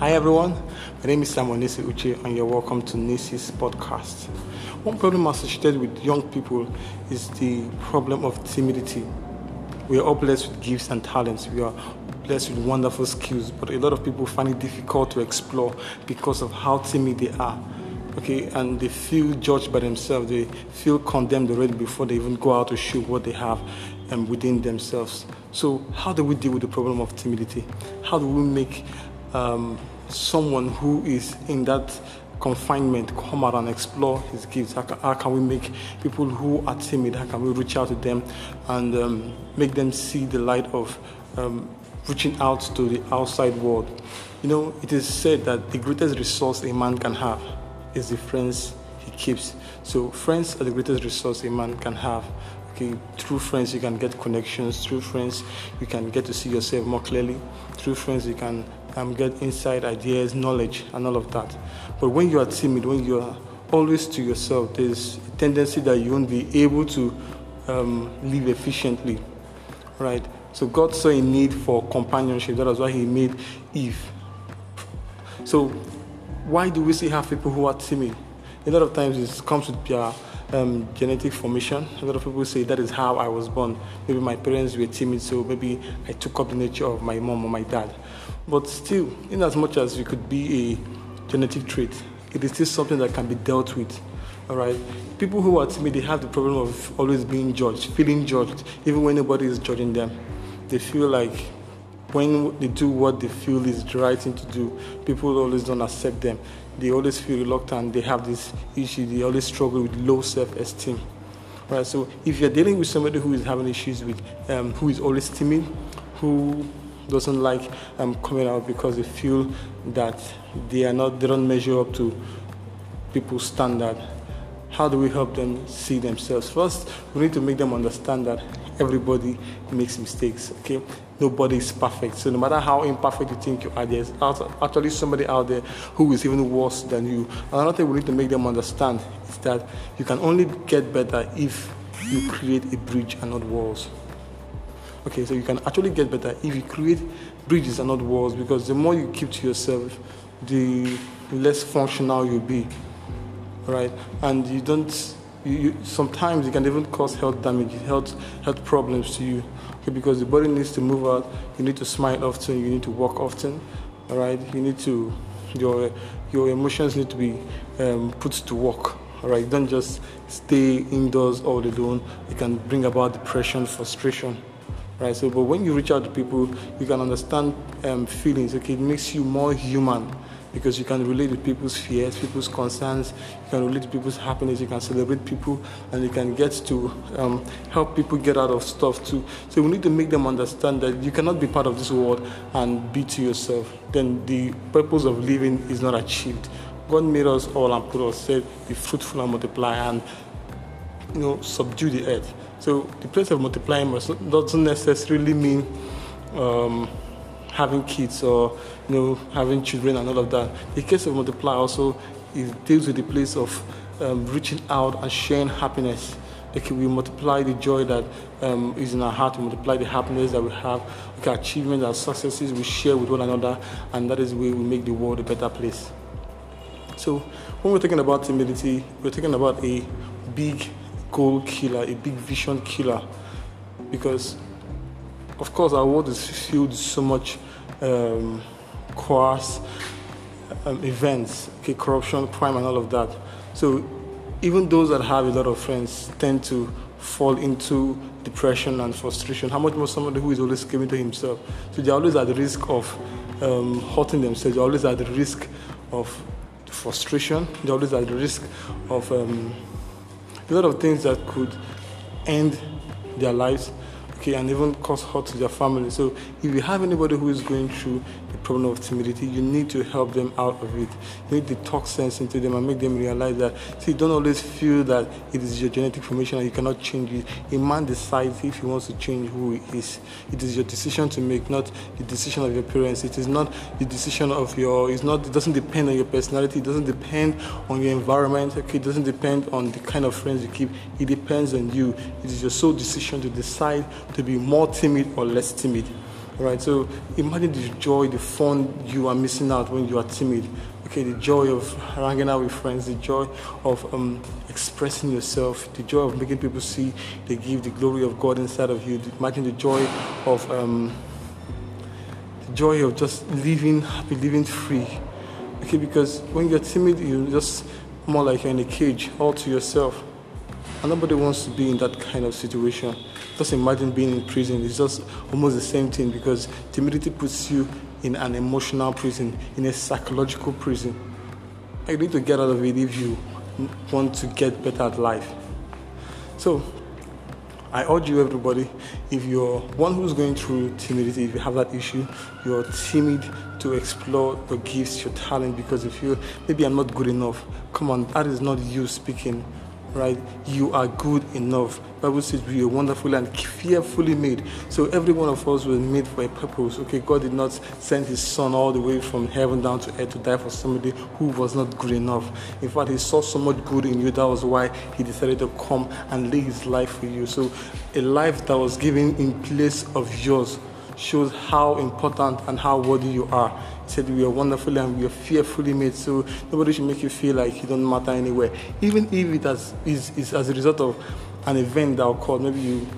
Hi everyone, my name is Simon Nisi Uche and you're welcome to Nisi's podcast. One problem associated with young people is the problem of timidity. We are all blessed with gifts and talents. We are blessed with wonderful skills, but a lot of people find it difficult to explore because of how timid they are. Okay, and they feel judged by themselves. They feel condemned already before they even go out to show what they have um, within themselves. So, how do we deal with the problem of timidity? How do we make um, someone who is in that confinement come out and explore his gifts? How can, how can, we make people who are timid, how can we reach out to them and um, make them see the light of um, reaching out to the outside world? You know, it is said that the greatest resource a man can have is the friends he keeps. So, friends are the greatest resource a man can have. Okay, through friends you can get connections. Through friends you can get to see yourself more clearly. Through friends you can um, get inside ideas, knowledge, and all of that. But when you are timid, when you are always to yourself, there's a tendency that you won't be able to um, live efficiently, right? So God saw a need for companionship. That was why He made Eve. So why do we see have people who are timid? A lot of times it comes with their um, genetic formation. A lot of people say that is how I was born. Maybe my parents were timid, so maybe I took up the nature of my mom or my dad. But still, in as much as it could be a genetic trait, it is still something that can be dealt with. All right. People who are timid, they have the problem of always being judged, feeling judged, even when nobody is judging them. They feel like when they do what they feel is the right thing to do, people always don't accept them. They always feel reluctant. They have this issue. They always struggle with low self-esteem. Right. So if you're dealing with somebody who is having issues with, um, who is always timid, who doesn't like um, coming out because they feel that they are not, they don't measure up to people's standard. How do we help them see themselves? First, we need to make them understand that everybody makes mistakes. Okay, nobody is perfect. So no matter how imperfect you think you are, there's actually somebody out there who is even worse than you. Another thing we need to make them understand is that you can only get better if you create a bridge and not walls. Okay, so you can actually get better if you create bridges and not walls because the more you keep to yourself, the less functional you'll be. Right? And you don't you, you, sometimes it can even cause health damage, health health problems to you. Okay, because the body needs to move out, you need to smile often, you need to walk often, all right? You need to your your emotions need to be um, put to work. All right, don't just stay indoors all alone. It can bring about depression, frustration right? So, but when you reach out to people, you can understand um, feelings. Okay, it makes you more human because you can relate to people's fears, people's concerns. You can relate to people's happiness. You can celebrate people, and you can get to um, help people get out of stuff too. So we need to make them understand that you cannot be part of this world and be to yourself. Then the purpose of living is not achieved. God made us all and put us said, "Be fruitful and multiply," and you know, subdue the earth. So the place of multiplying doesn't necessarily mean um, having kids or you know having children and all of that. The case of multiply also is deals with the place of um, reaching out and sharing happiness. Okay, we multiply the joy that um, is in our heart, we multiply the happiness that we have, okay, achievements and successes we share with one another, and that is way we make the world a better place. So, when we're talking about humility, we're talking about a big goal killer, a big vision killer. Because, of course, our world is filled with so much um, coarse um, events, okay, corruption, crime, and all of that. So, even those that have a lot of friends tend to fall into depression and frustration. How much more somebody who is always giving to himself? So, they're always at the risk of um, hurting themselves, they're always at the risk of frustration, they're always at the risk of um, a lot of things that could end their lives okay, and even cause hurt to their family. So if you have anybody who is going through problem of timidity, you need to help them out of it. You need to talk sense into them and make them realize that, see, don't always feel that it is your genetic formation and you cannot change it. A man decides if he wants to change who he is. It is your decision to make, not the decision of your parents. It is not the decision of your, it's not, it doesn't depend on your personality. It doesn't depend on your environment. Okay, it doesn't depend on the kind of friends you keep. It depends on you. It is your sole decision to decide to be more timid or less timid. Right? So imagine the joy, the fun you are missing out when you are timid. Okay, the joy of hanging out with friends, the joy of um, expressing yourself, the joy of making people see they give the glory of God inside of you. Imagine the joy of um, the joy of just living happy, living free. Okay, because when you're timid, you're just more like you're in a cage all to yourself. And nobody wants to be in that kind of situation. Just imagine being in prison. It's just almost the same thing because timidity puts you in an emotional prison, in a psychological prison. You need to get out of it if you want to get better at life. So, I urge you, everybody, if you're one who's going through timidity, if you have that issue, you're timid to explore your gifts, your talent, because if you maybe I'm not good enough, come on, that is not you speaking right? You are good enough. Bible says we are wonderfully and fearfully made. So every one of us was made for a purpose. Okay, God did not send His Son all the way from heaven down to earth to die for somebody who was not good enough. In fact, He saw so much good in you. That was why He decided to come and lay His life for you. So a life that was given in place of yours shows how important and how worthy you are He said we are wonderfully and we are fearfully made. So nobody should make you feel like you don't matter anywhere. Even if it has, is, is as a result of an event that occurred, maybe you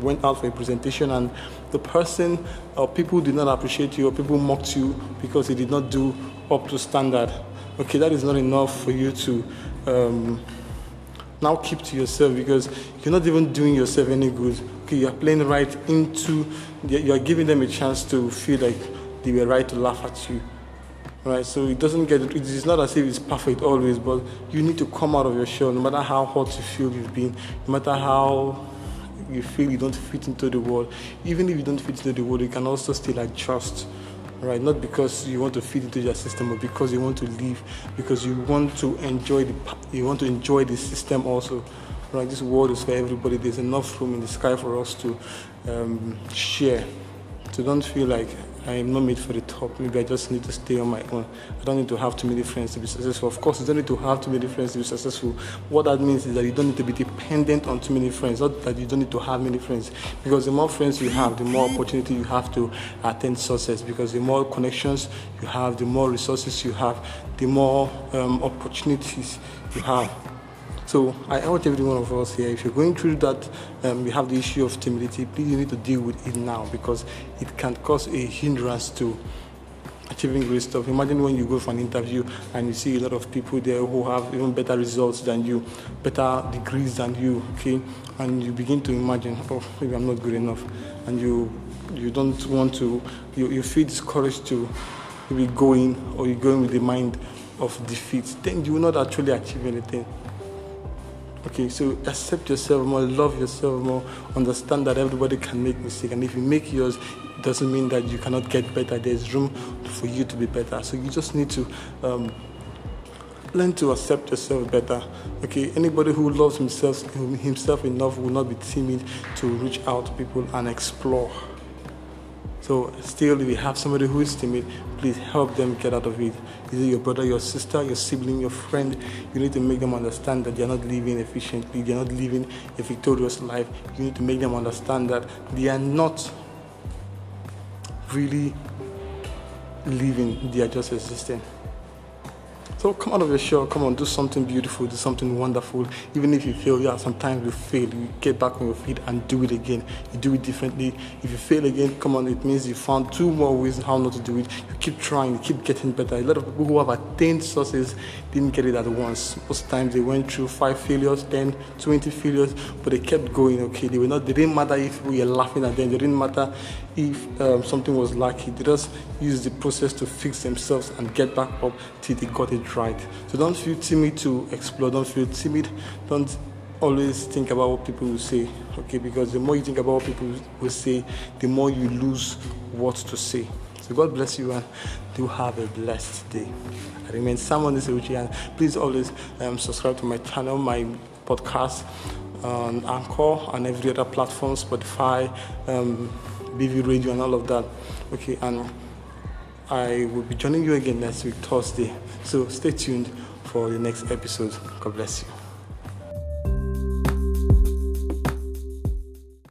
went out for a presentation and the person or people did not appreciate you or people mocked you because you did not do up to standard. Okay, that is not enough for you to um, now keep to yourself because you're not even doing yourself any good. Okay, you're playing right into, you're giving them a chance to feel like they were right to laugh at you. Right, so it doesn't get it is not as if it's perfect always, but you need to come out of your shell no matter how hot you feel you've been, no matter how you feel you don't fit into the world. Even if you don't fit into the world, you can also still adjust. Right, not because you want to fit into your system, but because you want to live, because you want to enjoy the you want to enjoy the system also. This world is for everybody. There's enough room in the sky for us to um, share. So don't feel like I am not made for the top. Maybe I just need to stay on my own. I don't need to have too many friends to be successful. Of course, you don't need to have too many friends to be successful. What that means is that you don't need to be dependent on too many friends. Not that you don't need to have many friends. Because the more friends you have, the more opportunity you have to attain success. Because the more connections you have, the more resources you have, the more um, opportunities you have. So I urge every one of us here, if you're going through that, um, you have the issue of timidity, please you need to deal with it now because it can cause a hindrance to achieving great stuff. Imagine when you go for an interview and you see a lot of people there who have even better results than you, better degrees than you, okay? And you begin to imagine, oh, maybe I'm not good enough. And you you don't want to, you, you feel discouraged to maybe going or you're going with the mind of defeat, then you will not actually achieve anything. Okay, so accept yourself more, love yourself more, understand that everybody can make mistakes, and if you make yours, it doesn't mean that you cannot get better. There's room for you to be better. So you just need to um, learn to accept yourself better. Okay, anybody who loves himself himself enough will not be timid to reach out to people and explore. So, still, if you have somebody who is timid, please help them get out of it. Is it your brother, your sister, your sibling, your friend? You need to make them understand that they're not living efficiently, they're not living a victorious life. You need to make them understand that they are not really living, they are just existing. So come out of your shell, come on, do something beautiful, do something wonderful. Even if you fail, yeah, sometimes you fail. You get back on your feet and do it again. You do it differently. If you fail again, come on, it means you found two more ways how not to do it. You keep trying, you keep getting better. A lot of people who have attained success didn't get it at once. Most times they went through five failures, 10, 20 failures, but they kept going, okay. They were not, they didn't matter if we were laughing at them, they didn't matter if um, something was lucky. They just used the process to fix themselves and get back up till they got it right. So don't feel timid to explore, don't feel timid, don't always think about what people will say, okay? Because the more you think about what people will say, the more you lose what to say. So God bless you and do have a blessed day. I remain Samuel Niseuchi and please always um, subscribe to my channel, my podcast on Anchor and every other platform, Spotify, um, BV Radio and all of that. Okay, and I will be joining you again next week, Thursday. So stay tuned for the next episode. God bless you.